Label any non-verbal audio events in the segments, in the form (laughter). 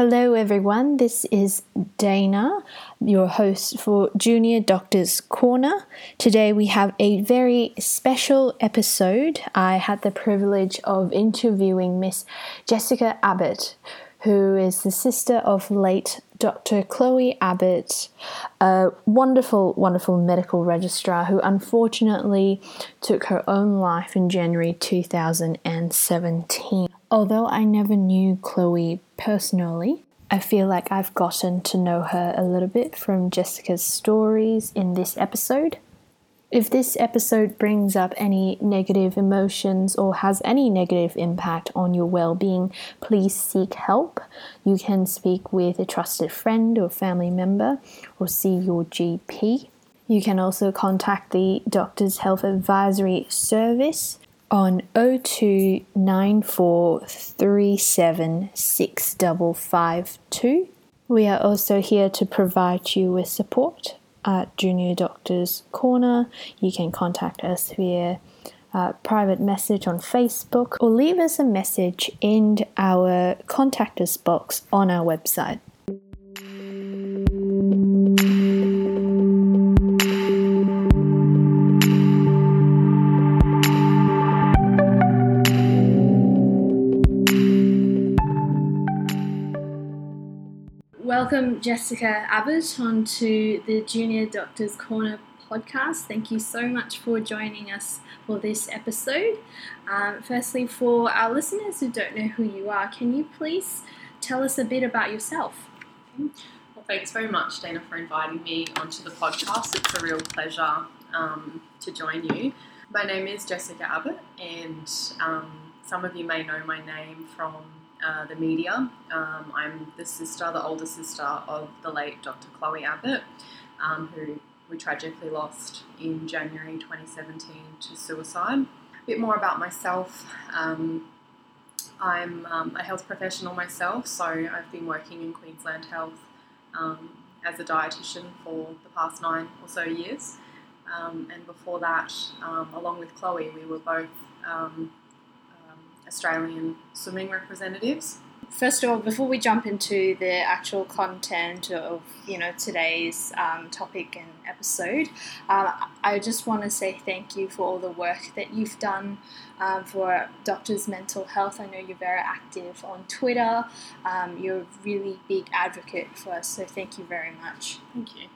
Hello, everyone. This is Dana, your host for Junior Doctors Corner. Today, we have a very special episode. I had the privilege of interviewing Miss Jessica Abbott, who is the sister of late Dr. Chloe Abbott, a wonderful, wonderful medical registrar who unfortunately took her own life in January 2017. Although I never knew Chloe personally, I feel like I've gotten to know her a little bit from Jessica's stories in this episode. If this episode brings up any negative emotions or has any negative impact on your well being, please seek help. You can speak with a trusted friend or family member or see your GP. You can also contact the Doctor's Health Advisory Service on 0294376552. We are also here to provide you with support at Junior Doctors Corner. You can contact us via uh, private message on Facebook or leave us a message in our contact us box on our website. Welcome, Jessica Abbott, onto the Junior Doctors Corner podcast. Thank you so much for joining us for this episode. Um, firstly, for our listeners who don't know who you are, can you please tell us a bit about yourself? Well, thanks very much, Dana, for inviting me onto the podcast. It's a real pleasure um, to join you. My name is Jessica Abbott, and um, some of you may know my name from uh, the media. Um, I'm the sister, the older sister of the late Dr. Chloe Abbott, um, who we tragically lost in January 2017 to suicide. A bit more about myself. Um, I'm um, a health professional myself, so I've been working in Queensland Health um, as a dietitian for the past nine or so years. Um, and before that, along with Chloe, we were both Australian swimming representatives. First of all, before we jump into the actual content of you know today's um, topic and episode, um, I just want to say thank you for all the work that you've done um, for Doctors Mental Health. I know you're very active on Twitter. Um, you're a really big advocate for us, so thank you very much. Thank you.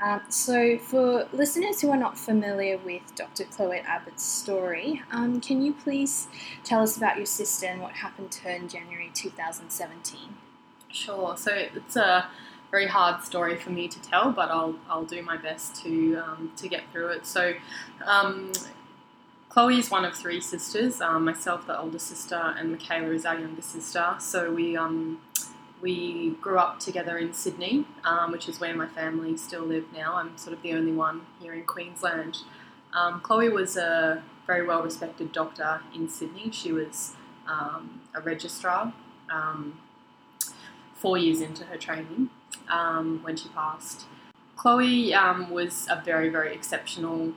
Um, so, for listeners who are not familiar with Dr. Chloe Abbott's story, um, can you please tell us about your sister and what happened to her in January 2017? Sure. So, it's a very hard story for me to tell, but I'll, I'll do my best to, um, to get through it. So, um, Chloe is one of three sisters, um, myself, the older sister, and Michaela is our younger sister. So, we um, we grew up together in Sydney, um, which is where my family still live now. I'm sort of the only one here in Queensland. Um, Chloe was a very well respected doctor in Sydney. She was um, a registrar um, four years into her training um, when she passed. Chloe um, was a very, very exceptional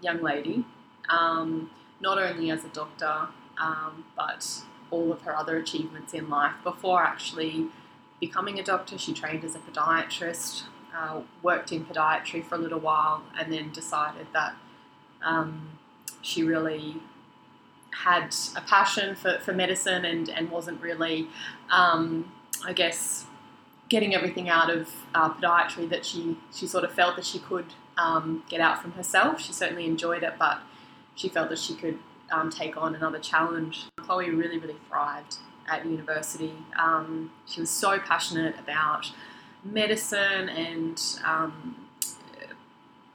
young lady, not only as a doctor, but all of her other achievements in life. Before actually becoming a doctor, she trained as a podiatrist, uh, worked in podiatry for a little while, and then decided that um, she really had a passion for, for medicine and, and wasn't really, um, I guess, getting everything out of uh, podiatry that she, she sort of felt that she could um, get out from herself. She certainly enjoyed it, but she felt that she could um, take on another challenge. Chloe really, really thrived at university. Um, she was so passionate about medicine, and um,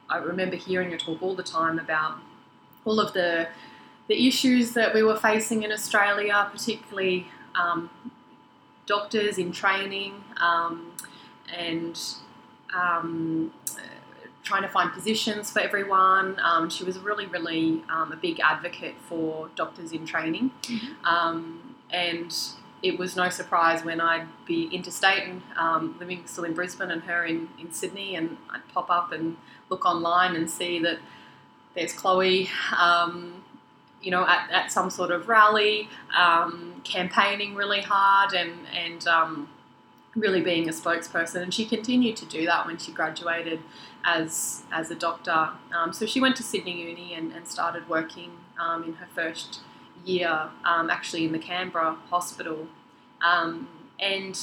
I remember hearing her talk all the time about all of the the issues that we were facing in Australia, particularly um, doctors in training um, and um, trying to find positions for everyone. Um, she was really, really um, a big advocate for doctors in training. Mm-hmm. Um, and it was no surprise when I'd be interstate and um, living still in Brisbane and her in, in Sydney, and I'd pop up and look online and see that there's Chloe. Um, you know, at, at some sort of rally, um, campaigning really hard and, and really being a spokesperson, and she continued to do that when she graduated as as a doctor. Um, so she went to Sydney Uni and, and started working um, in her first year, um, actually in the Canberra hospital, um, and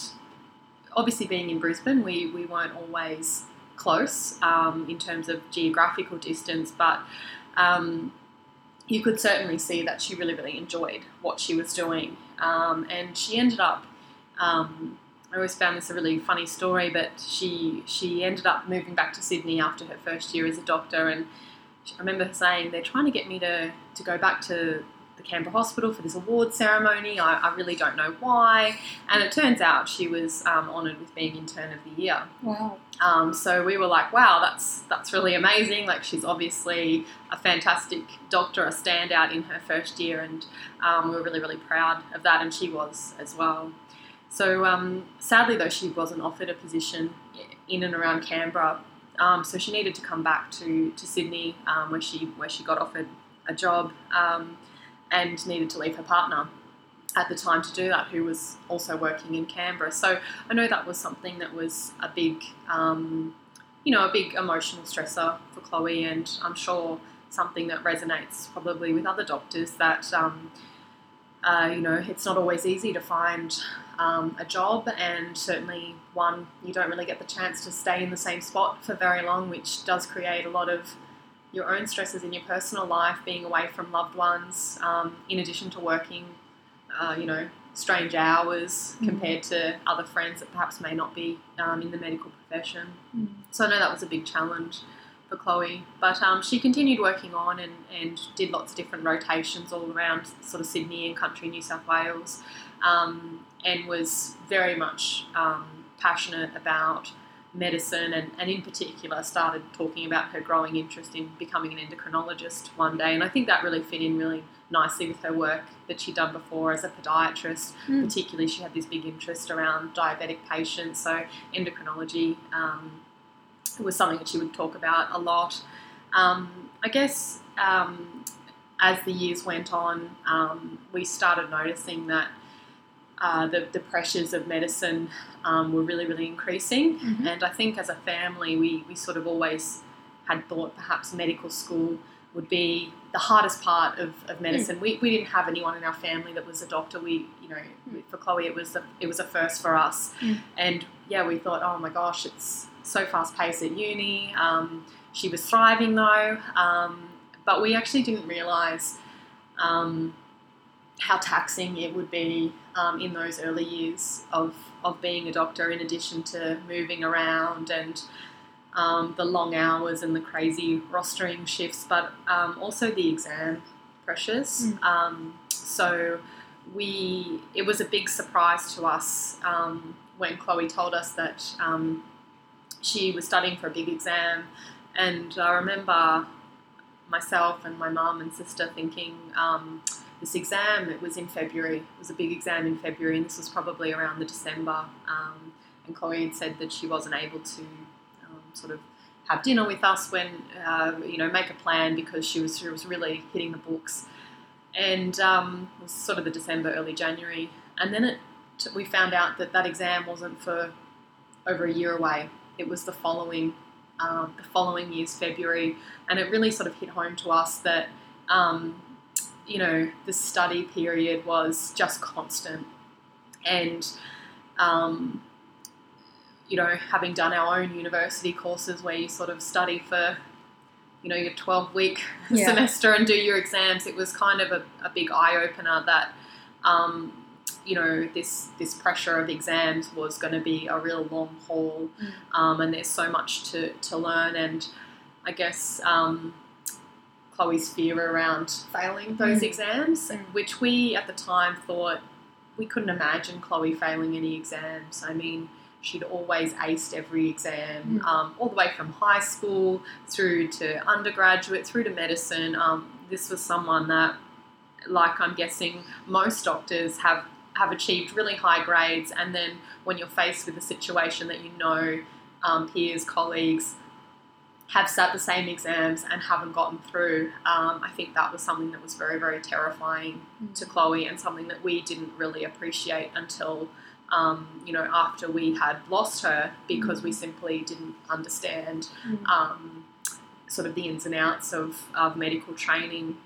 obviously being in Brisbane, we we weren't always close um, in terms of geographical distance, but um, you could certainly see that she really, really enjoyed what she was doing. And she ended up, um, I always found this a really funny story, but she she ended up moving back to Sydney after her first year as a doctor. And I remember her saying, they're trying to get me to, to go back to the Canberra Hospital for this award ceremony. I, I really don't know why. And it turns out she was um, honoured with being intern of the year. Wow. Um, so we were like, wow, that's that's really amazing. Like she's obviously a fantastic doctor, a standout in her first year, and um, we were really really proud of that, and she was as well. So um, sadly, though, she wasn't offered a position in and around Canberra. Um, so she needed to come back to, to Sydney, um, where she where she got offered a job um, and needed to leave her partner at the time to do that, who was also working in Canberra. So I know that was something that was a big, um, you know, a big emotional stressor for Chloe, and I'm sure something that resonates probably with other doctors that, um, uh, you know, it's not always easy to find um, a job, and certainly one you don't really get the chance to stay in the same spot for very long, which does create a lot of your own stresses in your personal life, being away from loved ones, um, in addition to working, uh, you know, strange hours Mm. compared to other friends that perhaps may not be um, in the medical profession. Mm. So I know that was a big challenge for Chloe, but um, she continued working on and, and did lots of different rotations all around sort of Sydney and country New South Wales, um, and was very much um, passionate about medicine and, and in particular started talking about her growing interest in becoming an endocrinologist one day. And I think that really fit in really nicely with her work that she'd done before as a podiatrist. Mm. particularly she had this big interest around diabetic patients. So endocrinology um, was something that she would talk about a lot um, I guess um, as the years went on um, we started noticing that uh, the, the pressures of medicine um, were really, really increasing. Mhm. And I think as a family, we, we sort of always had thought perhaps medical school would be the hardest part of, of medicine. We, we didn't have anyone in our family that was a doctor. We, you know, Mm. for Chloe, it was a, it was a first for us. Mm. And yeah, we thought, oh my gosh, it's so fast paced at uni. Um, she was thriving though, um, but we actually didn't realise um, how taxing it would be um, in those early years of, of being a doctor, in addition to moving around and um, the long hours and the crazy rostering shifts, but um, also the exam pressures. Mm. Um, so we, it was a big surprise to us um, when Chloe told us that um, she was studying for a big exam, and I remember myself and my mum and sister thinking um, this exam it was in February it was a big exam in February and this was probably around the December um, and Chloe had said that she wasn't able to um, sort of have dinner with us when uh, you know make a plan because she was she was really hitting the books. And um, it was sort of the December early January and then it we found out that that exam wasn't for over a year away it was the following um, the following year's February and it really sort of hit home to us that um, you know the study period was just constant and um, you know having done our own university courses where you sort of study for you know your 12 week Yeah. (laughs) semester and do your exams it was kind of a, a big eye-opener that um, you know this this pressure of exams was going to be a real long haul Mm. um, and there's so much to, to learn and I guess um, Chloe's fear around failing those Mm. exams, Mm. which we at the time thought we couldn't imagine Chloe failing any exams. I mean, she'd always aced every exam, Mm. um, all the way from high school through to undergraduate, through to medicine. Um, this was someone that, like I'm guessing, most doctors have have achieved really high grades, and then when you're faced with a situation that you know um, peers, colleagues have sat the same exams and haven't gotten through, um, I think that was something that was very, very terrifying to Chloe and something that we didn't really appreciate until um, you know, after we had lost her because we simply didn't understand Mm. um, sort of the ins and outs of, of medical training.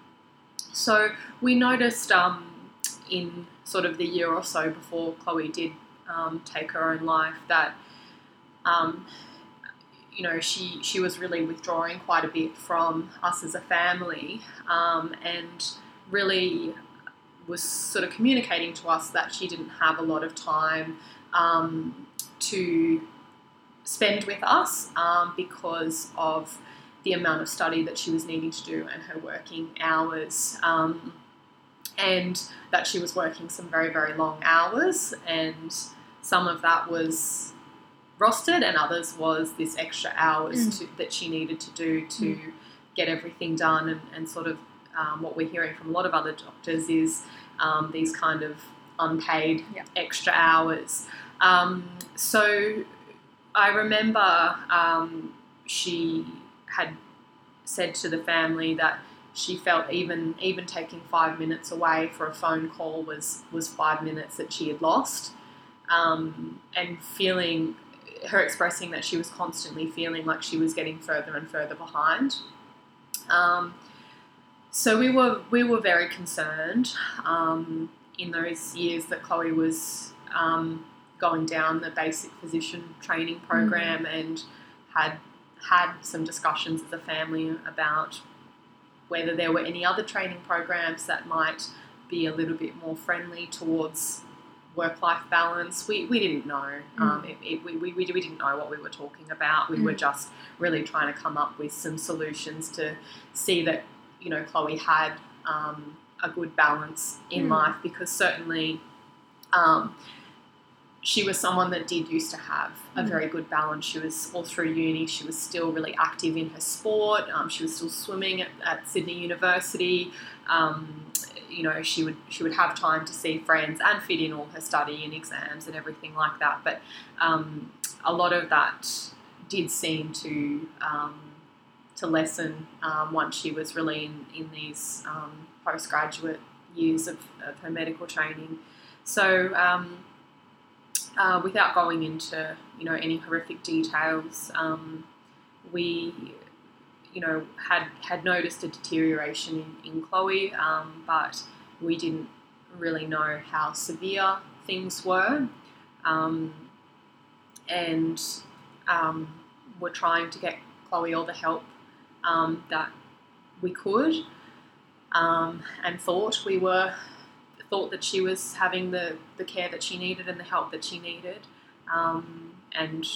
So we noticed um, in sort of the year or so before Chloe did um, take her own life that, um, you know, she, she was really withdrawing quite a bit from us as a family um, and really was sort of communicating to us that she didn't have a lot of time um, to spend with us um, because of the amount of study that she was needing to do and her working hours. Um, and that she was working some very, very long hours, and some of that was rostered, and others was this extra hours Mm. to, that she needed to do to get everything done. And, and sort of um, what we're hearing from a lot of other doctors is um, these kind of unpaid Yeah. extra hours. Um, so I remember um, she had said to the family that she felt even even taking five minutes away for a phone call was was five minutes that she had lost, um, and feeling her expressing that she was constantly feeling like she was getting further and further behind. Um, so we were we were very concerned um, in those years that Chloe was um, going down the basic physician training program and had had some discussions as a family about whether there were any other training programs that might be a little bit more friendly towards work-life balance. We, we didn't know. Um, it, it, we, we, we didn't know what we were talking about. We were Mm. just really trying to come up with some solutions to see that you know Chloe had um, a good balance in Mm. life because certainly um, she was someone that did used to have a Mm. very good balance. She was all through uni. She was still really active in her sport. Um, she was still swimming at, at Sydney University. Um, you know, she would she would have time to see friends and fit in all her study and exams and everything like that. But um, a lot of that did seem to um, to lessen um, once she was really in, in these um, postgraduate years of, of her medical training. So, um, uh, without going into you know any horrific details, um, we you know had had noticed a deterioration in, in Chloe, um, but we didn't really know how severe things were, um, and um, we're trying to get Chloe all the help um, that we could, um, and thought we were thought that she was having the, the care that she needed and the help that she needed, um, and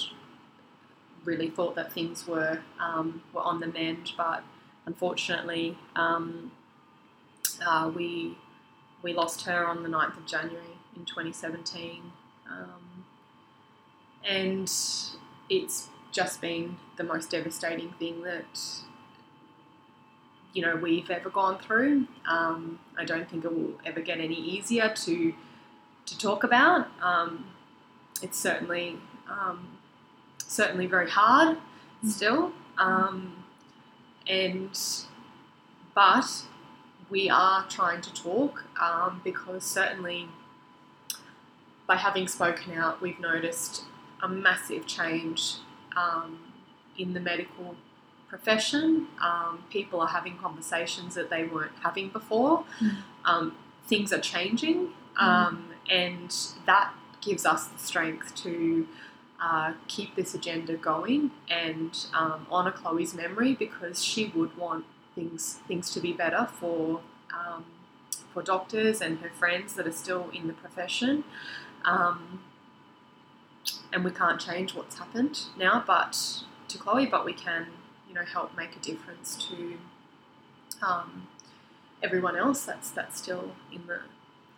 really thought that things were um, were on the mend. But unfortunately, um, uh, we we lost her on the 9th of January in 2017, um, and it's just been the most devastating thing that you know we've ever gone through. Um, I don't think it will ever get any easier to to talk about. Um, it's certainly um, certainly very hard still, um, and but we are trying to talk um, because certainly by having spoken out, we've noticed a massive change um, in the medical profession. Um, people are having conversations that they weren't having before. Mm. Um, things are changing, um, and that gives us the strength to uh, keep this agenda going and um, honour Chloe's memory because she would want things things to be better for um, for doctors and her friends that are still in the profession. Um, and we can't change what's happened now, but to Chloe, but we can, know, help make a difference to um, everyone else that's that's still in the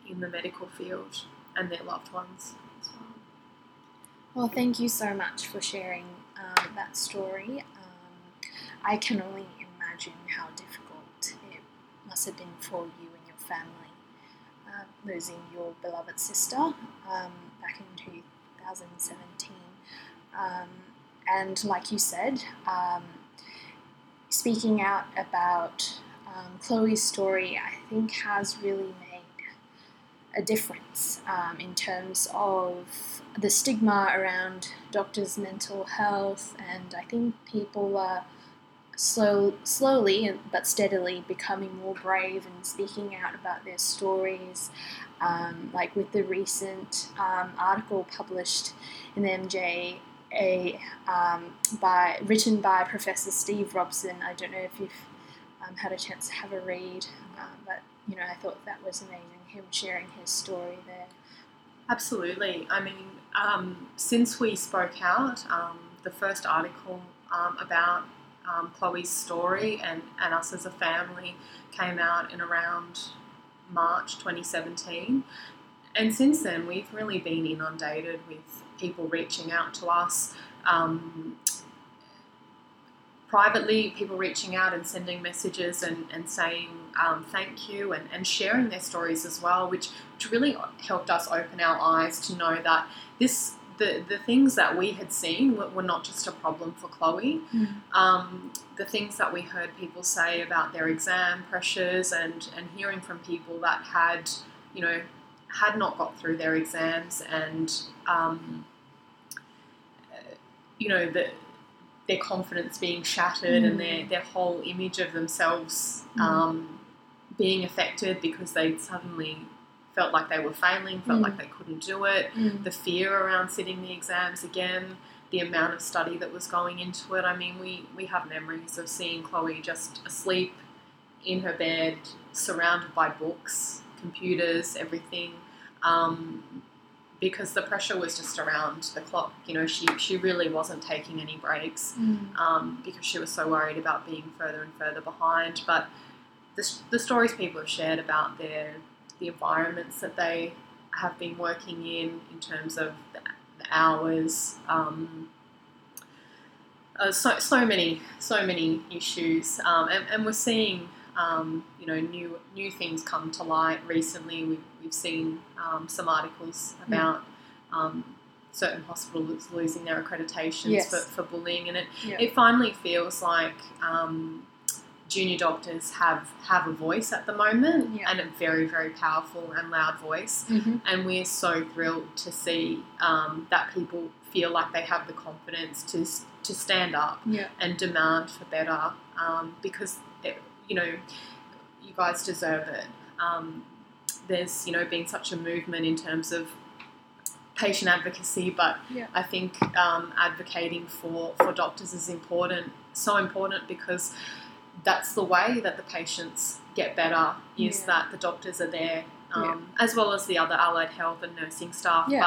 in the medical field and their loved ones as well. Well, thank you so much for sharing um, that story. Um, I can only imagine how difficult it must have been for you and your family uh, losing your beloved sister um, back in 2017. Um, and like you said, um, speaking out about um, Chloe's story, I think has really made a difference um, in terms of the stigma around doctors' mental health, and I think people are slow, slowly but steadily becoming more brave and speaking out about their stories. Um, like with the recent um, article published in the MJ, a um, by written by Professor Steve Robson. I don't know if you've um, had a chance to have a read, um, but you know I thought that was amazing. Him sharing his story there. Absolutely. I mean, um, since we spoke out, um, the first article um, about um, Chloe's story and, and us as a family came out in around March 2017. And since then, we've really been inundated with people reaching out to us. Um, privately, people reaching out and sending messages and, and saying um, thank you and, and sharing their stories as well, which, which really helped us open our eyes to know that this the, the things that we had seen were, were not just a problem for Chloe. Mm. Um, the things that we heard people say about their exam pressures and, and hearing from people that had, you know, had not got through their exams and, um, you know, the, their confidence being shattered Mm. and their, their whole image of themselves Mm. um, being affected because they suddenly felt like they were failing, felt Mm. like they couldn't do it, Mm. the fear around sitting the exams again, the amount of study that was going into it. I mean, we, we have memories of seeing Chloe just asleep in her bed, surrounded by books, computers, everything. Um, because the pressure was just around the clock. You know, she, she really wasn't taking any breaks Mm. um, because she was so worried about being further and further behind. But the, the stories people have shared about their the environments that they have been working in, in terms of the, the hours, um, uh, so so many so many issues, um, and, and we're seeing. Um, you know, new new things come to light recently. We've, we've seen um, some articles about um, certain hospitals losing their accreditations Yes. for, for bullying, and it, it finally feels like um, junior doctors have have a voice at the moment, Yeah. and a very very powerful and loud voice. Mhm. And we're so thrilled to see um, that people feel like they have the confidence to to stand up Yeah. and demand for better, um, because you know you guys deserve it. Um, there's you know been such a movement in terms of patient advocacy, but Yeah. I think um, advocating for, for doctors is important, so important because that's the way that the patients get better is Yeah. that the doctors are there, um, as well as the other allied health and nursing staff. Yeah.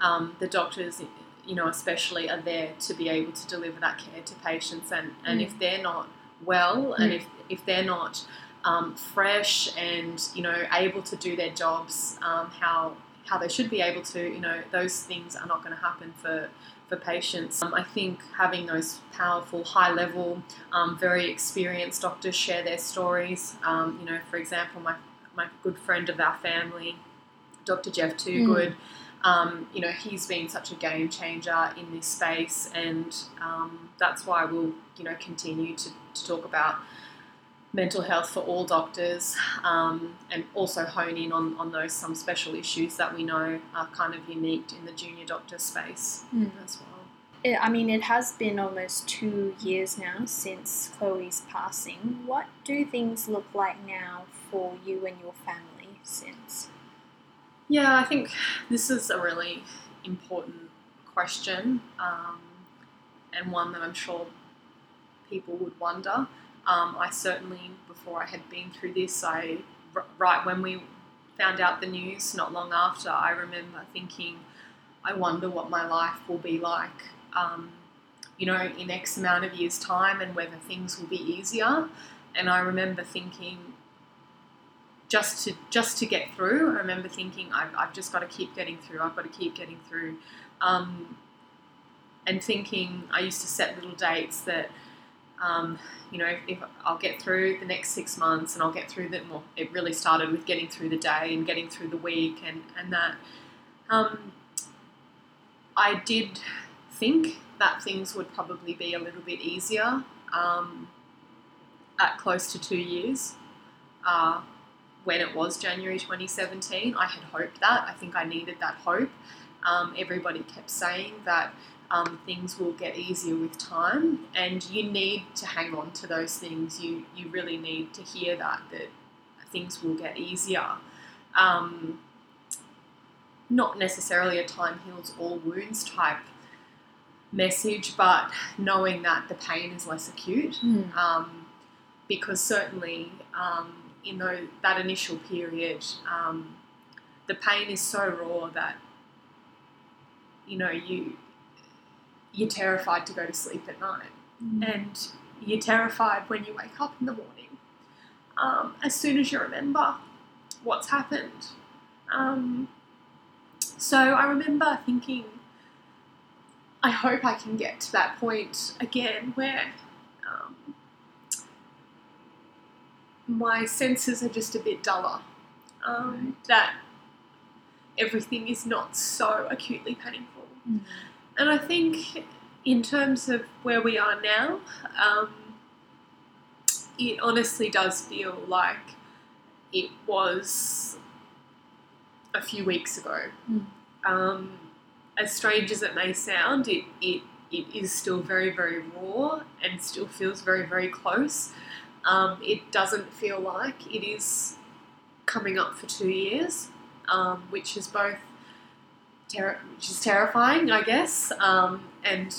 But um, the doctors, you know, especially are there to be able to deliver that care to patients, and, and Mm. if they're not well, and Mm. if if they're not um, fresh and you know able to do their jobs um, how how they should be able to you know those things are not going to happen for for patients. Um, i think having those powerful high level um, very experienced doctors share their stories. Um, you know for example my my good friend of our family dr Geoff Toogood um, you know he's been such a game changer in this space and um, that's why we'll you know continue to, to talk about mental health for all doctors um, and also hone in on, on those some special issues that we know are kind of unique in the junior doctor space Mm. as well. It, I mean, it has been almost two years now since Chloe's passing. What do things look like now for you and your family since? Yeah, I think this is a really important question um, and one that I'm sure people would wonder. Um, I certainly, before I had been through this, I right when we found out the news, not long after, I remember thinking, I wonder what my life will be like, um, you know, in X amount of years' time, and whether things will be easier. And I remember thinking, just to just to get through. I remember thinking, I've, I've just got to keep getting through. I've got to keep getting through, um, and thinking. I used to set little dates that, um, you know, if I'll get through the next six months, and I'll get through the. Well, it really started with getting through the day and getting through the week, and and that. Um, I did think that things would probably be a little bit easier um, at close to two years. Uh, when it was January 2017. I had hoped that. I think I needed that hope. Um, everybody kept saying that um, things will get easier with time, and you need to hang on to those things. You you really need to hear that that things will get easier. Um, not necessarily a time heals all wounds type message, but knowing that the pain is less acute. Mm. Um, because certainly um, in those, that initial period, um, the pain is so raw that you know you you're terrified to go to sleep at night, and you're terrified when you wake up in the morning. Um, as soon as you remember what's happened. Um, so I remember thinking, I hope I can get to that point again where um, my senses are just a bit duller. Um, that everything is not so acutely painful. Mm. And I think, in terms of where we are now, um, it honestly does feel like it was a few weeks ago. Mm. Um, as strange as it may sound, it, it, it is still very, very raw and still feels very, very close. Um, it doesn't feel like it is coming up for two years, um, which is both ter- which is terrifying, I guess, um, and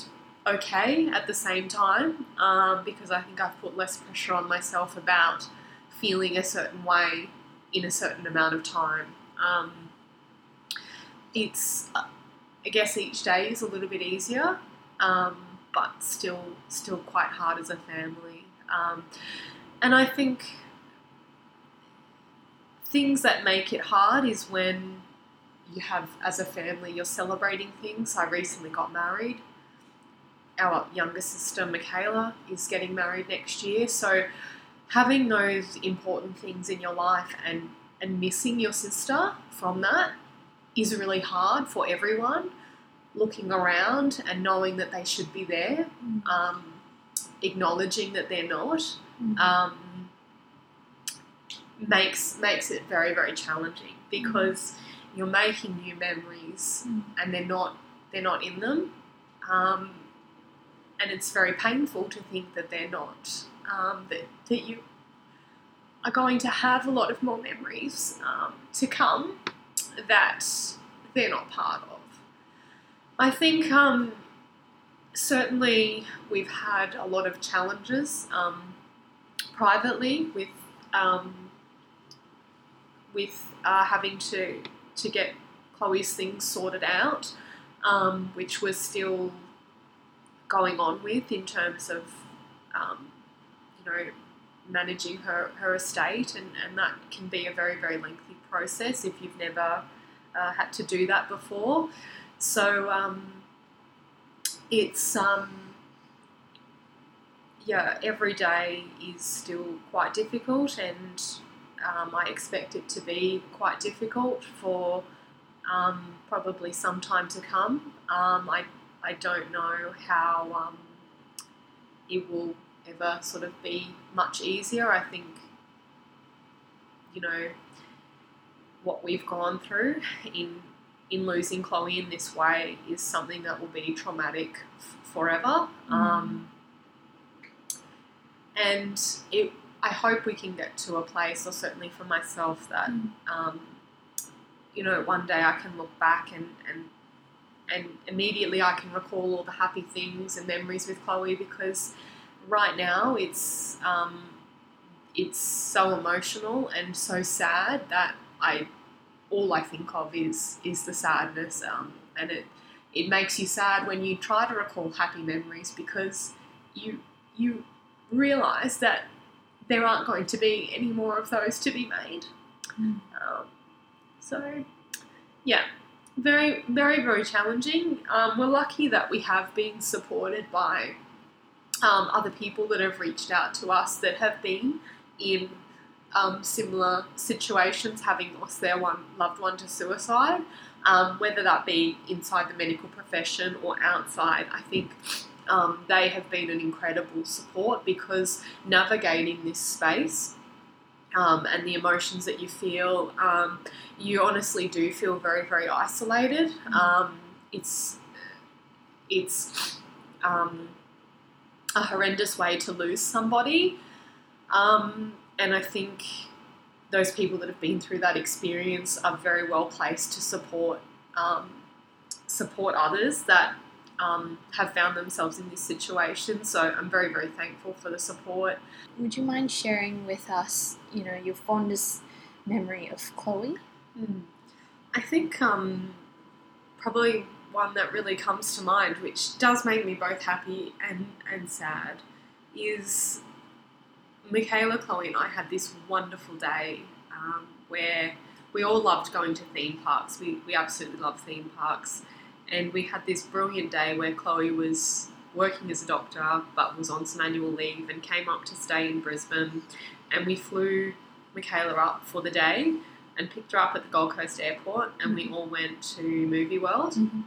okay at the same time um, because I think I've put less pressure on myself about feeling a certain way in a certain amount of time. Um, it's, I guess, each day is a little bit easier, um, but still, still quite hard as a family. Um, and I think things that make it hard is when you have, as a family, you're celebrating things. I recently got married. Our younger sister, Michaela, is getting married next year. So, having those important things in your life and, and missing your sister from that is really hard for everyone. Looking around and knowing that they should be there, Mm. um, acknowledging that they're not, Mm. um, makes makes it very very challenging because you're making new memories Mm. and they're not they're not in them, um, and it's very painful to think that they're not um, that that you are going to have a lot of more memories um, to come that they're not part of. I think um, certainly we've had a lot of challenges um, privately with um, with uh, having to to get Chloe's things sorted out, um, which we're still going on with in terms of um, you know managing her, her estate and, and that can be a very very lengthy process if you've never uh, had to do that before. So um, it's um, yeah every day is still quite difficult and um, I expect it to be quite difficult for um, probably some time to come. Um, I, I don't know how um, it will ever sort of be much easier. I think you know what we've gone through in in losing Chloe in this way is something that will be traumatic f- forever. Um, and it, I hope we can get to a place, or certainly for myself, that Mm. um, you know one day I can look back and and and immediately I can recall all the happy things and memories with Chloe because right now it's um, it's so emotional and so sad that I all I think of is is the sadness, um, and it it makes you sad when you try to recall happy memories because you you realize that there aren't going to be any more of those to be made. Mm. Um, so, yeah, very very very challenging. Um, we're lucky that we have been supported by um, other people that have reached out to us that have been in um, similar situations, having lost their one loved one to suicide, um, whether that be inside the medical profession or outside. I think um, they have been an incredible support because navigating this space um, and the emotions that you feel, um, you honestly do feel very, very isolated. Um, it's it's um, a horrendous way to lose somebody, um, and I think those people that have been through that experience are very well placed to support um, support others that um, have found themselves in this situation. So I'm very, very thankful for the support. Would you mind sharing with us, you know, your fondest memory of Chloe? I think um, probably one that really comes to mind, which does make me both happy and, and sad, is Michaela, Chloe, and I had this wonderful day um, where we all loved going to theme parks. We, we absolutely love theme parks. And we had this brilliant day where Chloe was working as a doctor but was on some annual leave and came up to stay in Brisbane. And we flew Michaela up for the day and picked her up at the Gold Coast Airport. And we all went to Movie World. Mm-hmm.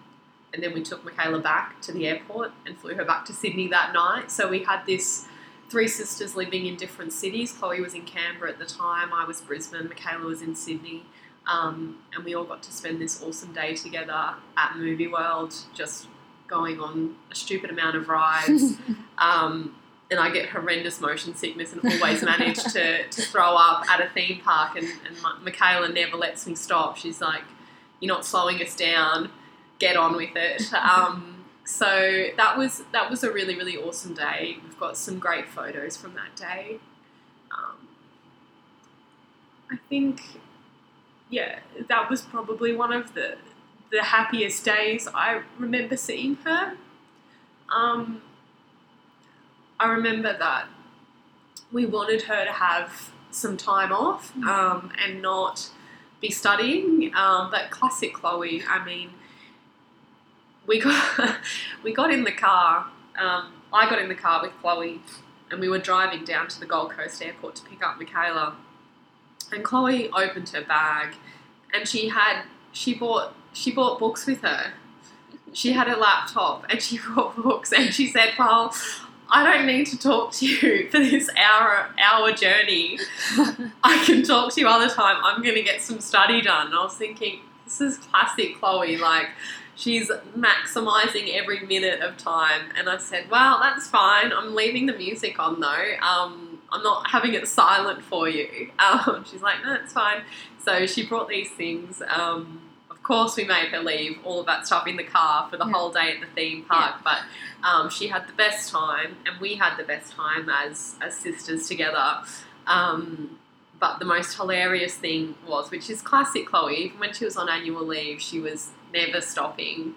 And then we took Michaela back to the airport and flew her back to Sydney that night. So we had this three sisters living in different cities. Chloe was in Canberra at the time, I was Brisbane, Michaela was in Sydney. Um, and we all got to spend this awesome day together at Movie World, just going on a stupid amount of rides. (laughs) um, and I get horrendous motion sickness and always manage to, to throw up at a theme park. And, and Ma- Michaela never lets me stop. She's like, You're not slowing us down, get on with it. Um, so that was that was a really really awesome day. We've got some great photos from that day. Um, I think, yeah, that was probably one of the the happiest days I remember seeing her. Um, I remember that we wanted her to have some time off um, and not be studying. Um, but classic Chloe, I mean, we got (laughs) we got in the car. Um, I got in the car with Chloe, and we were driving down to the Gold Coast Airport to pick up Michaela. And Chloe opened her bag, and she had she bought she bought books with her. She had a laptop, and she (laughs) bought books, and she said, "Well, I don't need to talk to you for this hour hour journey. I can talk to you other time. I'm to get some study done." And I was thinking, this is classic Chloe, like she's maximizing every minute of time. And I said, well, that's fine. I'm leaving the music on though. Um, I'm not having it silent for you. (laughs) Um, she's like, no, it's fine. So she brought these things. Um, of course, we made her leave all of that stuff in the car for the Yeah. whole day at the theme park. But um, she had the best time, and we had the best time as as sisters together. Um, but the most hilarious thing was, which is classic Chloe, even when she was on annual leave, she was never stopping.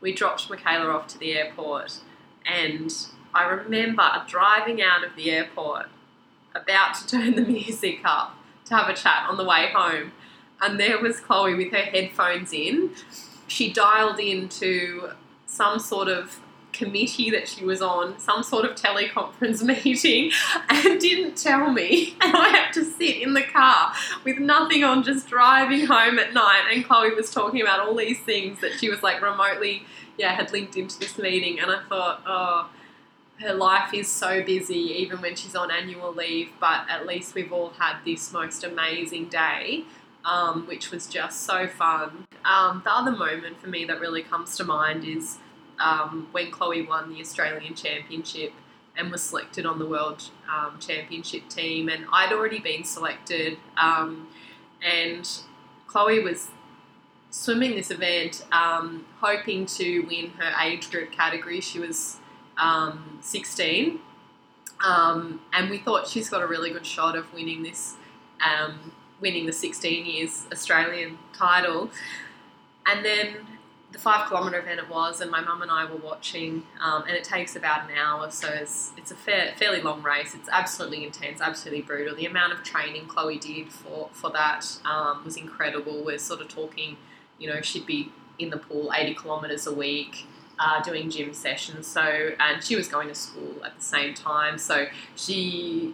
We dropped Michaela off to the airport, and I remember driving out of the airport, about to turn the music up to have a chat on the way home, and there was Chloe with her headphones in. She dialed into some sort of committee that she was on, some sort of teleconference (laughs) meeting, and didn't tell me. (laughs) And I had to sit in the car with nothing on, just driving home at night. And Chloe was talking about all these things that she was like remotely, yeah, had linked into this meeting. And I thought, oh, her life is so busy, even when she's on annual leave. But at least we've all had this most amazing day. Um, which was just so fun. Um, the other moment for me that really comes to mind is um, when Chloe won the Australian Championship and was selected on the World um, Championship team, and I'd already been selected, um, and Chloe was swimming this event, um, hoping to win her age group category. She was um, 16, um, and we thought she's got a really good shot of winning this, um, winning the 16 years Australian title. And then the five kilometre event it was, and my mum and I were watching, um, and it takes about an hour, so it's, it's a fair, fairly long race. It's absolutely intense, absolutely brutal. The amount of training Chloe did for, for that um, was incredible. We're sort of talking, you know, she'd be in the pool 80 kilometres a week. Uh, doing gym sessions, so and she was going to school at the same time. So she,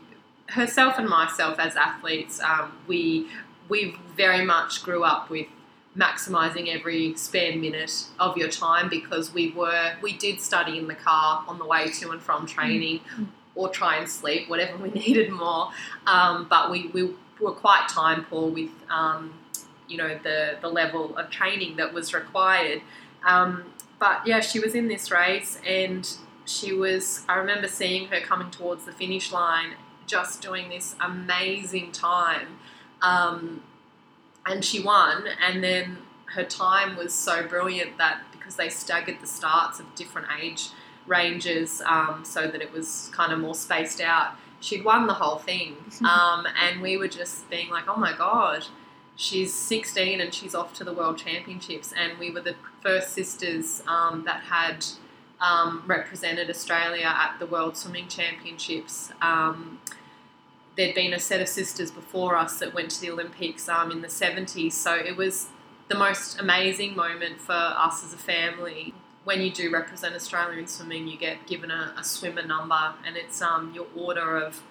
herself and myself as athletes, um, we we very much grew up with maximizing every spare minute of your time because we were we did study in the car on the way to and from training or try and sleep whatever we (laughs) needed more um, but we, we were quite time poor with um, you know the the level of training that was required. Um, but yeah, she was in this race and she was. I remember seeing her coming towards the finish line, just doing this amazing time, um, and she won. And then her time was so brilliant that because they staggered the starts of different age ranges, um, so that it was kind of more spaced out. She'd won the whole thing, (laughs) um, and we were just being like, "Oh my god!" She's 16 and she's off to the World Championships, and we were the first sisters um, that had um, represented Australia at the World Swimming Championships. Um, there'd been a set of sisters before us that went to the Olympics um, in the 70s, so it was the most amazing moment for us as a family. When you do represent Australia in swimming, you get given a, a swimmer number, and it's um, your order of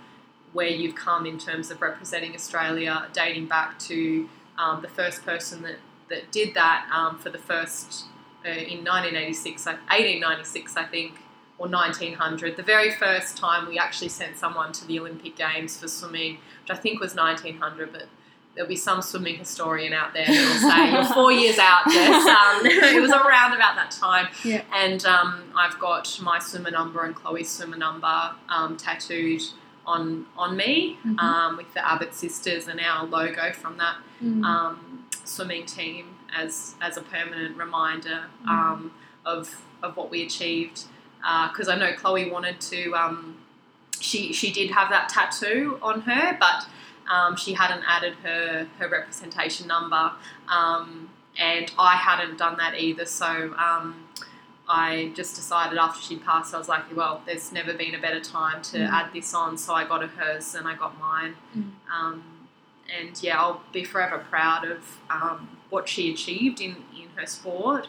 where you've come in terms of representing Australia, dating back to um, the first person that, that did that um, for the first uh, in 1986, 1896, I think, or 1900. The very first time we actually sent someone to the Olympic Games for swimming, which I think was 1900, but there'll be some swimming historian out there that will say you're four years out. Jess. Um, (laughs) it was around about that time, Yeah. and um, I've got my swimmer number and Chloe's swimmer number um, tattooed on on me Mhm. um, with the Abbott sisters and our logo from that Mm. um, swimming team as as a permanent reminder Mm. um, of of what we achieved. Because I know Chloe wanted to. Um, she she did have that tattoo on her, but um, she hadn't added her her representation number, um, and I hadn't done that either. So. I just decided after she'd passed, I was like, well, there's never been a better time to Mm. add this on. So I got a hers and I got mine. Mm. Um, and yeah, I'll be forever proud of um, what she achieved in, in her sport.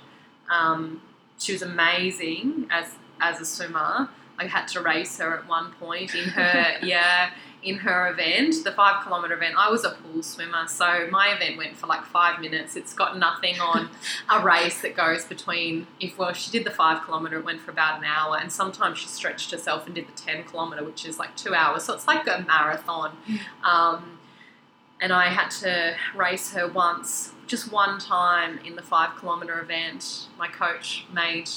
Um, she was amazing as as a swimmer. I had to race her at one point in her (laughs) yeah in her event, the five kilometer event. I was a pool swimmer, so my event went for like five minutes. It's got nothing on a (laughs) race that goes between if well she did the five kilometer, it went for about an hour, and sometimes she stretched herself and did the ten kilometer, which is like two hours. So it's like a marathon. Um, and I had to race her once, just one time in the five kilometre event. My coach made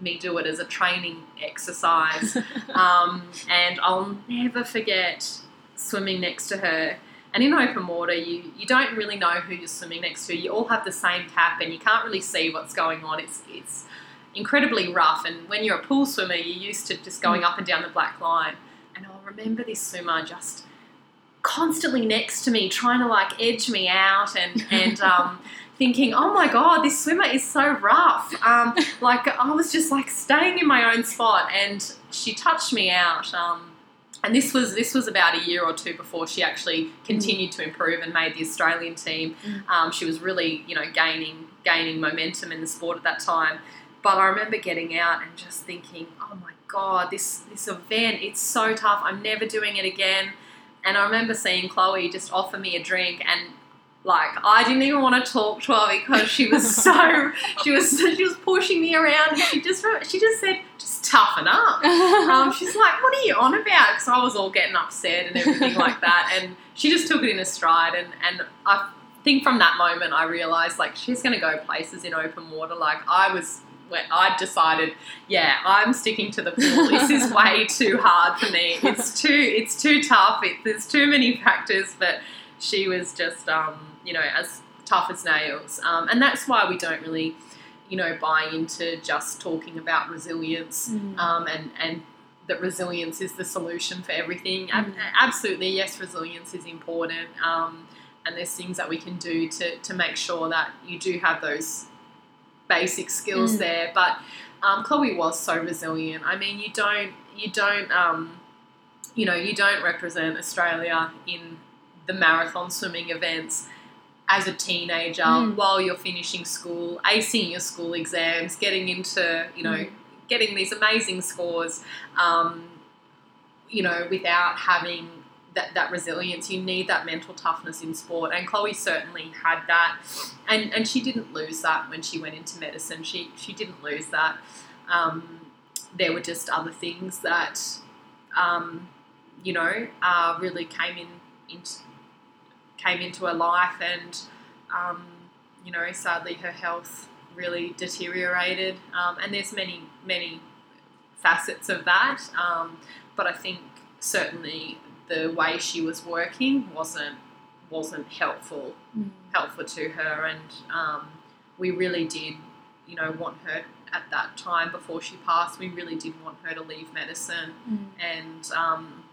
me do it as a training exercise. (laughs) um, and I'll never forget swimming next to her. And in open water, you, you don't really know who you're swimming next to. You all have the same cap and you can't really see what's going on. It's, it's incredibly rough. And when you're a pool swimmer, you're used to just going up and down the black line. And I'll remember this swimmer just constantly next to me, trying to like edge me out and, (laughs) and um, thinking, oh my God, this swimmer is so rough. Um, like I was just like staying in my own spot and she touched me out. Um, and this was this was about a year or two before she actually continued to improve and made the Australian team. Mm. Um, she was really, you know, gaining gaining momentum in the sport at that time. But I remember getting out and just thinking, oh my god, this this event, it's so tough. I'm never doing it again. And I remember seeing Chloe just offer me a drink and like I didn't even want to talk to her because she was so (laughs) she was she was pushing me around and she just she just said just toughen up (laughs) um, she's like, "What are you on about?" Because I was all getting upset and everything like that, and she just took it in a stride. And and I think from that moment, I realised like she's going to go places in open water. Like I was, when I decided, yeah, I'm sticking to the pool. This is (laughs) way too hard for me. It's too it's too tough. It, there's too many factors. But she was just, um, you know, as tough as nails. Um, and that's why we don't really you know, buy into just talking about resilience Mm. um, and, and that resilience is the solution for everything. Mm. absolutely, yes, resilience is important. Um, and there's things that we can do to, to make sure that you do have those basic skills Mm. there. But um, Chloe was so resilient. I mean, you don't, you don't, um, you know, you don't represent Australia in the marathon swimming events as a teenager Mm. while you're finishing school, acing your school exams, getting into, you know, Mm. getting these amazing scores, um, you know, without having that, that resilience. You need that mental toughness in sport. And Chloe certainly had that. And, and she didn't lose that when she went into medicine. She, she didn't lose that. Um, there were just other things that, um, you know, uh, really came in into came into her life, and um, you know, sadly, her health really deteriorated. Um, and there's many, many facets of that. Um, but I think certainly the way she was working wasn't wasn't helpful Mm. helpful to her, and um, we really did, you know, want her at that time before she passed. We really did want her to leave medicine Mm. and um,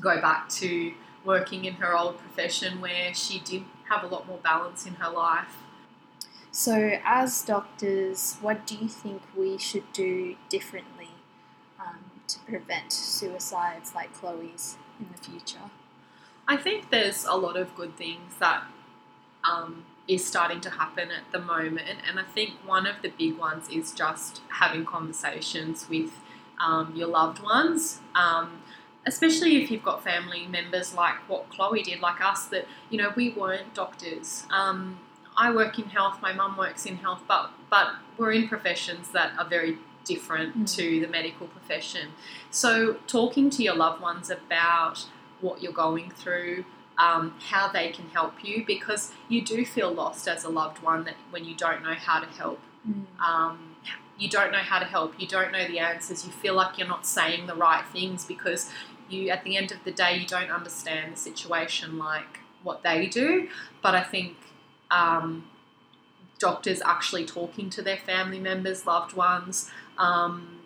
go back to working in her old profession where she did have a lot more balance in her life. So, as doctors, what do you think we should do differently um, to prevent suicides like Chloe's in the future? I think there's a lot of good things that um, is starting to happen at the moment, and I think one of the big ones is just having conversations with um, your loved ones. Um, especially if you've got family members like what Chloe did, like us, that you know we weren't doctors. Um, I work in health. My mum works in health, but but we're in professions that are very different Mm. to the medical profession. So talking to your loved ones about what you're going through, um, how they can help you, because you do feel lost as a loved one that when you don't know how to help. Um, you don't know how to help. You don't know the answers. You feel like you're not saying the right things because you, at the end of the day, you don't understand the situation like what they do. But I think um, doctors actually talking to their family members, loved ones. Um,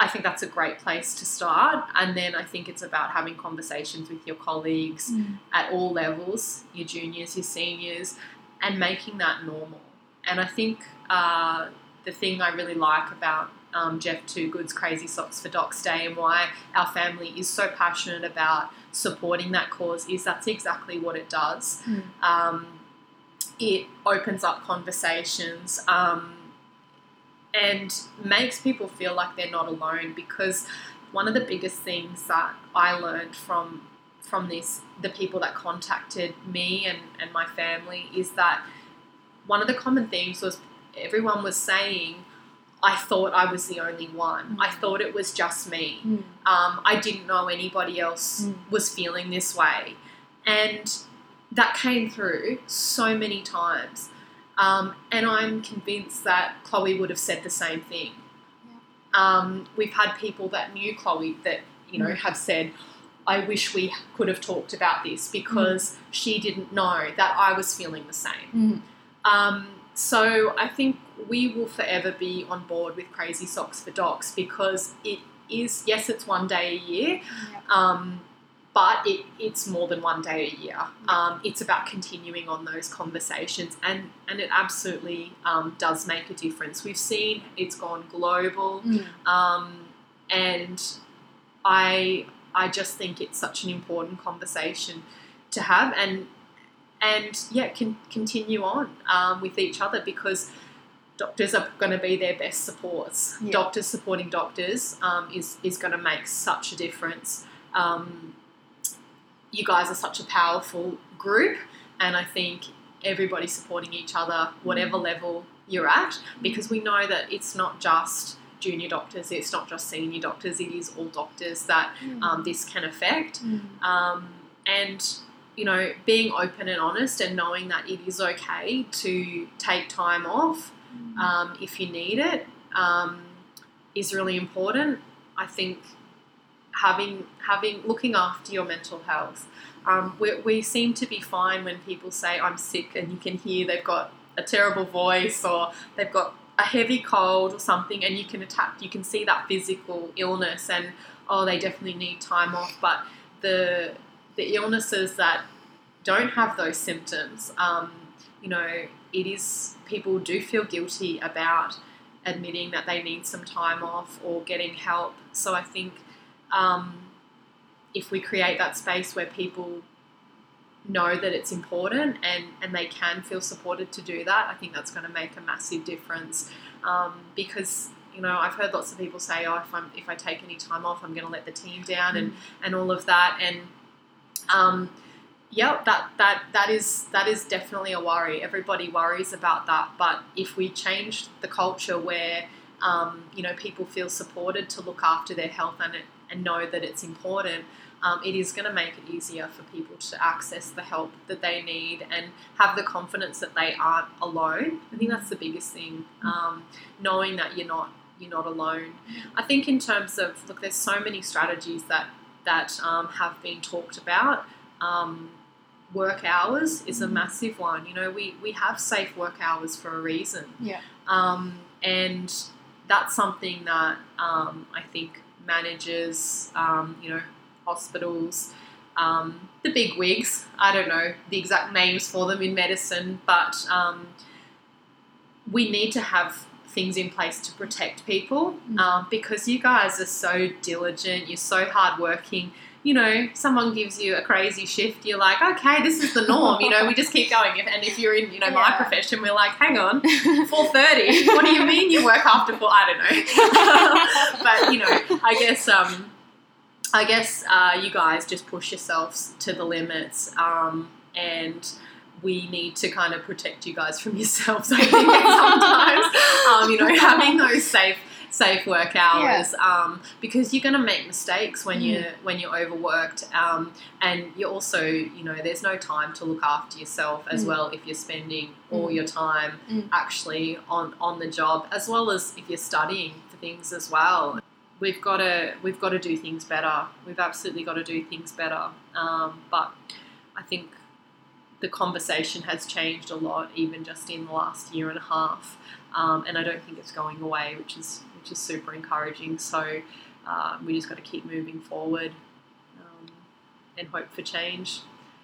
I think that's a great place to start. And then I think it's about having conversations with your colleagues Mm. at all levels, your juniors, your seniors, and making that normal. And I think uh, the thing I really like about um, Geoff Toogood's Crazy Socks for Docs Day and why our family is so passionate about supporting that cause is that's exactly what it does. Mm. Um, it opens up conversations um, and makes people feel like they're not alone because one of the biggest things that I learned from from this the people that contacted me and, and my family is that one of the common themes was everyone was saying I thought I was the only one. I Mm. thought it was just me. Mm. Um, I didn't know anybody else Mm. was feeling this way. And that came through so many times. Um, and I'm convinced that Chloe would have said the same thing. Um, we've had people that knew Chloe that, you know, Mm. have said, I wish we could have talked about this because she didn't know that I was feeling the same. So I think we will forever be on board with Crazy Socks for Docs because it is, yes, it's one day a year, Yep. um, but it, it's more than one day a year. Um, it's about continuing on those conversations, and, and it absolutely um, does make a difference. We've seen it's gone global, Mm. um, and I I just think it's such an important conversation to have, and and yeah, can continue on um, with each other because doctors are going to be their best supports. Yeah. Doctors supporting doctors um, is is going to make such a difference. Um, you guys are such a powerful group, and I think everybody supporting each other, whatever level you're at, because we know that it's not just junior doctors, it's not just senior doctors, it is all doctors that um, this can affect. Mm. Um, and you know, being open and honest and knowing that it is okay to take time off Mm. um, if you need it um, is really important. I think having having looking after your mental health. Um, we, we seem to be fine when people say I'm sick, and you can hear they've got a terrible voice or they've got a heavy cold or something, and you can attack. You can see that physical illness, and oh, they definitely need time off. But the the illnesses that don't have those symptoms, um, you know, it is people do feel guilty about admitting that they need some time off or getting help. So I think um, if we create that space where people know that it's important and, and they can feel supported to do that, I think that's going to make a massive difference. Um, because you know, I've heard lots of people say, "Oh, if I'm if I take any time off, I'm going to let the team down," and and all of that. And um, yeah, that that that is that is definitely a worry. Everybody worries about that. But if we change the culture where um, you know people feel supported to look after their health and it and know that it's important, um, it is going to make it easier for people to access the help that they need and have the confidence that they aren't alone. I think that's the biggest thing. Um, knowing that you're not you're not alone. I think in terms of look, there's so many strategies that that um, have been talked about. Um, work hours is a Mhm. massive one. You know, we we have safe work hours for a reason. Yeah. Um, and that's something that um, I think managers, um, you know, hospitals, um, the big wigs, I don't know the exact names for them in medicine, but um, we need to have things in place to protect people Mm. um, because you guys are so diligent, you're so hardworking. You know, someone gives you a crazy shift, you're like, okay, this is the norm. You know, we just keep going. If- And if you're in, you know, my Yeah. profession, we're like, hang on, (laughs) four thirty. What do you mean you work after four? I don't know. (laughs) but you know, I guess um, I guess uh, you guys just push yourselves to the limits, um, and we need to kind of protect you guys from (laughs) yourselves. I think sometimes, um, you know, having those safe safe work hours um, because you're going to make mistakes when you when you're overworked um, and you also you know there's no time to look after yourself as Mm. well if you're spending all Mm. your time Mm. actually on on the job as well as if you're studying for things as well we've got to we've got to do things better we've absolutely got to do things better um, but I think the conversation has changed a lot even just in the last year and a half um, and I don't think it's going away which is which is super encouraging. So uh, we just got to keep moving forward um, and hope for change.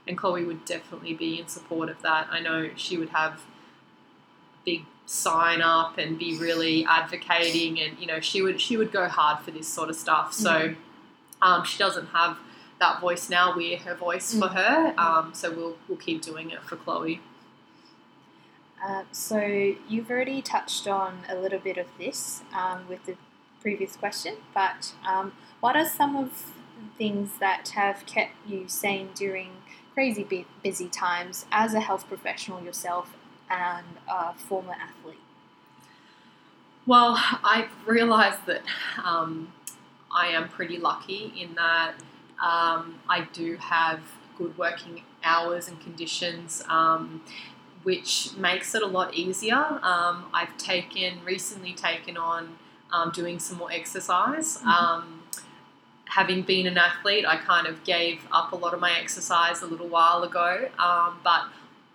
And Chloe would definitely be in support of that. I know she would have big sign up and be really advocating and you know she would she would go hard for this sort of stuff. So um, she doesn't have that voice now we're her voice for her um, so we'll we'll keep doing it for Chloe Uh, so you've already touched on a little bit of this um, with the previous question, but um, what are some of the things that have kept you sane during crazy bu- busy times as a health professional yourself and a former athlete? Well, I've realised that um, I am pretty lucky in that um, I do have good working hours and conditions, um, which makes it a lot easier. Um, I've taken recently taken on um, doing some more exercise. Mhm. Um, having been an athlete, I kind of gave up a lot of my exercise a little while ago, um, but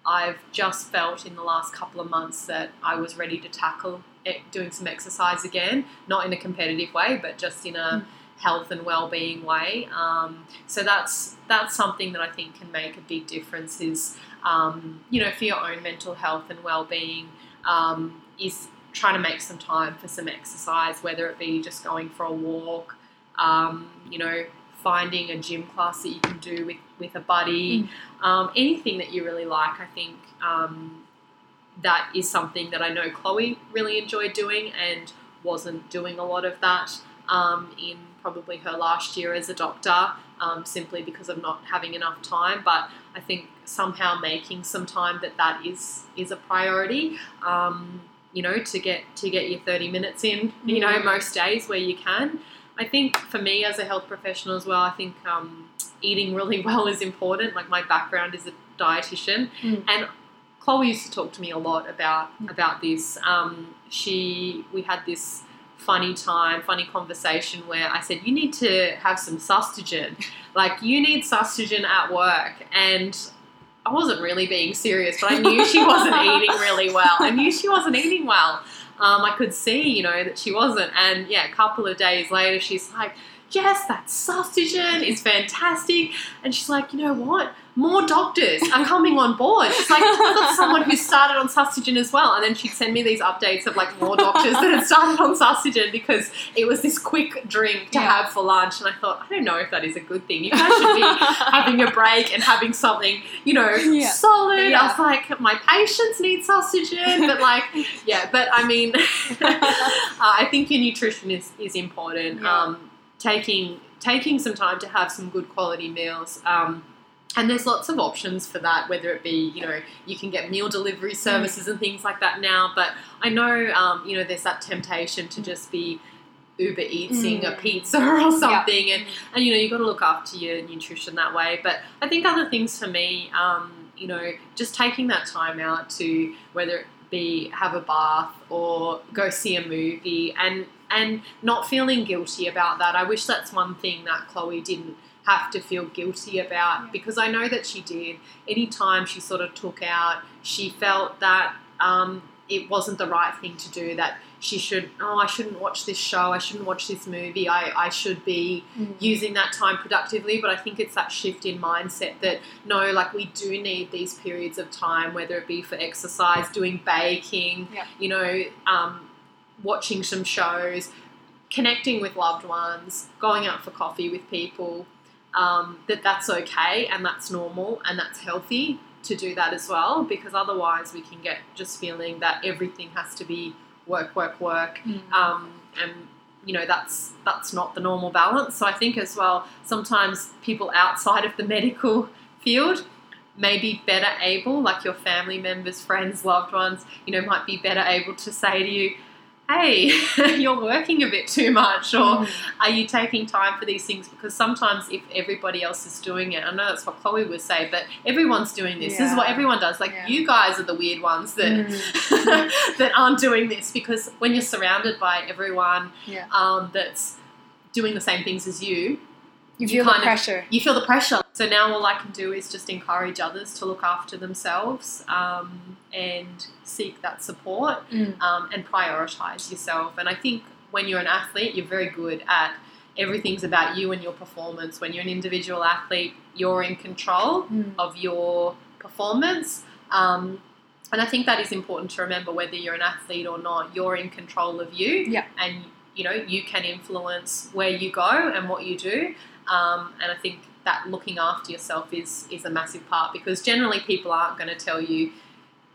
I've just felt in the last couple of months that I was ready to tackle doing some exercise again, not in a competitive way, but just in a health and well-being way. Um, so that's that's something that I think can make a big difference. Is um, you know for your own mental health and well-being um, is trying to make some time for some exercise, whether it be just going for a walk, um, you know, finding a gym class that you can do with with a buddy, um, anything that you really like. I think um, that is something that I know Chloe really enjoyed doing and wasn't doing a lot of that um, in probably her last year as a doctor, um, simply because of not having enough time. But I think somehow making some time that that is is a priority. Um, you know, to get to get your thirty minutes in. You know, Mm. most days where you can. I think for me as a health professional as well, I think um, eating really (laughs) well is important. Like my background is a dietitian, Mm. and Chloe used to talk to me a lot about about this. Um, she we had this funny time, funny conversation where I said, "You need to have some sustagen. (laughs) Like you need sustagen at work." And I wasn't really being serious, but I knew she (laughs) wasn't eating really well. I knew she wasn't eating well. Um, I could see, you know, that she wasn't. And yeah, a couple of days later, she's like, Yes, that sustagen is fantastic. And she's like, You know what? More doctors are coming on board. She's like, I've got someone who started on sustagen as well. And then she'd send me these updates of like more doctors that had started on sustagen because it was this quick drink to Yeah. have for lunch. And I thought, I don't know if that is a good thing. You guys should be having a break and having something, you know, Yeah. solid. Yeah. I was like, my patients need sustagen, but like, yeah, but I mean, (laughs) uh, I think your nutrition is, is important. Um, taking taking some time to have some good quality meals. Um, and there's lots of options for that, whether it be, you know, you can get meal delivery services and things like that now. But I know, um, you know, there's that temptation to just be Uber eating a Mm. pizza (laughs) or something, and Mm. and you know you've got to look after your nutrition that way. But I think other things for me, um, you know, just taking that time out to whether it be have a bath or go see a movie, and and not feeling guilty about that. I wish that's one thing that Chloe didn't have to feel guilty about Yeah. because I know that she did. Anytime she sort of took out, she felt that um, it wasn't the right thing to do. That she should, oh, I shouldn't watch this show. I shouldn't watch this movie. I, I should be Mm. using that time productively. But I think it's that shift in mindset that no, like we do need these periods of time, whether it be for exercise, doing baking, Yeah. you know, um, watching some shows, connecting with loved ones, going out for coffee with people. Um, that that's okay and that's normal and that's healthy to do that as well because otherwise we can get just feeling that everything has to be work work work Mm. um, and you know that's that's not the normal balance. So I think as well sometimes people outside of the (laughs) medical field may be better able, like your family members, friends, loved ones, you know, might be better able to say to you, "Hey, (laughs) you're working a bit too much," or Mm. are you taking time for these things? Because sometimes if everybody else is doing it, I know that's what Chloe would say, but everyone's doing this. This is what everyone does. Like Yeah. you guys are the weird ones that Mm. (laughs) that aren't doing this because when you're surrounded by everyone Yeah. um, that's doing the same things as you, You You feel the kind of- pressure. you feel the pressure. So now all I can do is just encourage others to look after themselves um, and seek that support Mm. um, and prioritize yourself. And I think when you're an athlete, you're very good at everything's about you and your performance. When you're an individual athlete, you're in control Mm. of your performance. Um, and I think that is important to remember whether you're an athlete or not, you're in control of you. Yeah. And, you know, you can influence where you go and what you do. Um, and I think that looking after yourself is, is a massive part because generally people aren't going to tell you,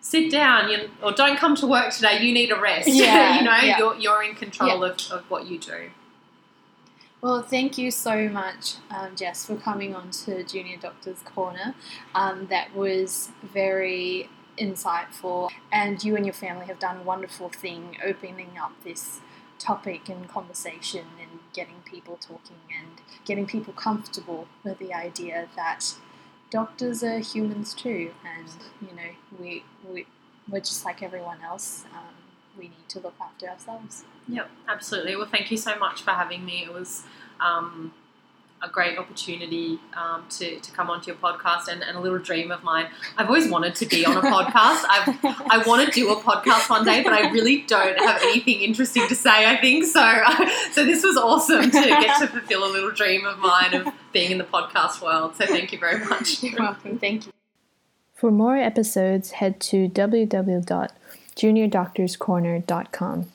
sit down you, or don't come to work today, you need a rest. (laughs) Yeah, you know, yeah. you're, you're in control of, of what you do. Well, thank you so much, um, Jess, for coming on to Junior Doctor's Corner. Um, that was very insightful, and you and your family have done a wonderful thing opening up this topic and conversation and getting people talking and getting people comfortable with the idea that doctors are humans too, and you know we we we're just like everyone else. Um, we need to look after ourselves. Yep, absolutely. Well, thank you so much for having me. It was um, a great opportunity um, to, to come onto your podcast and, and a little dream of mine. I've always wanted to be on a podcast. I've, I want to do a podcast one day, but I really don't have anything interesting to say, I think. So, (laughs) so this was awesome to get to fulfill a little dream of mine of being in the podcast world. So thank you very much. You're welcome. Thank you. For more episodes, head to www.juniordoctorscorner.com.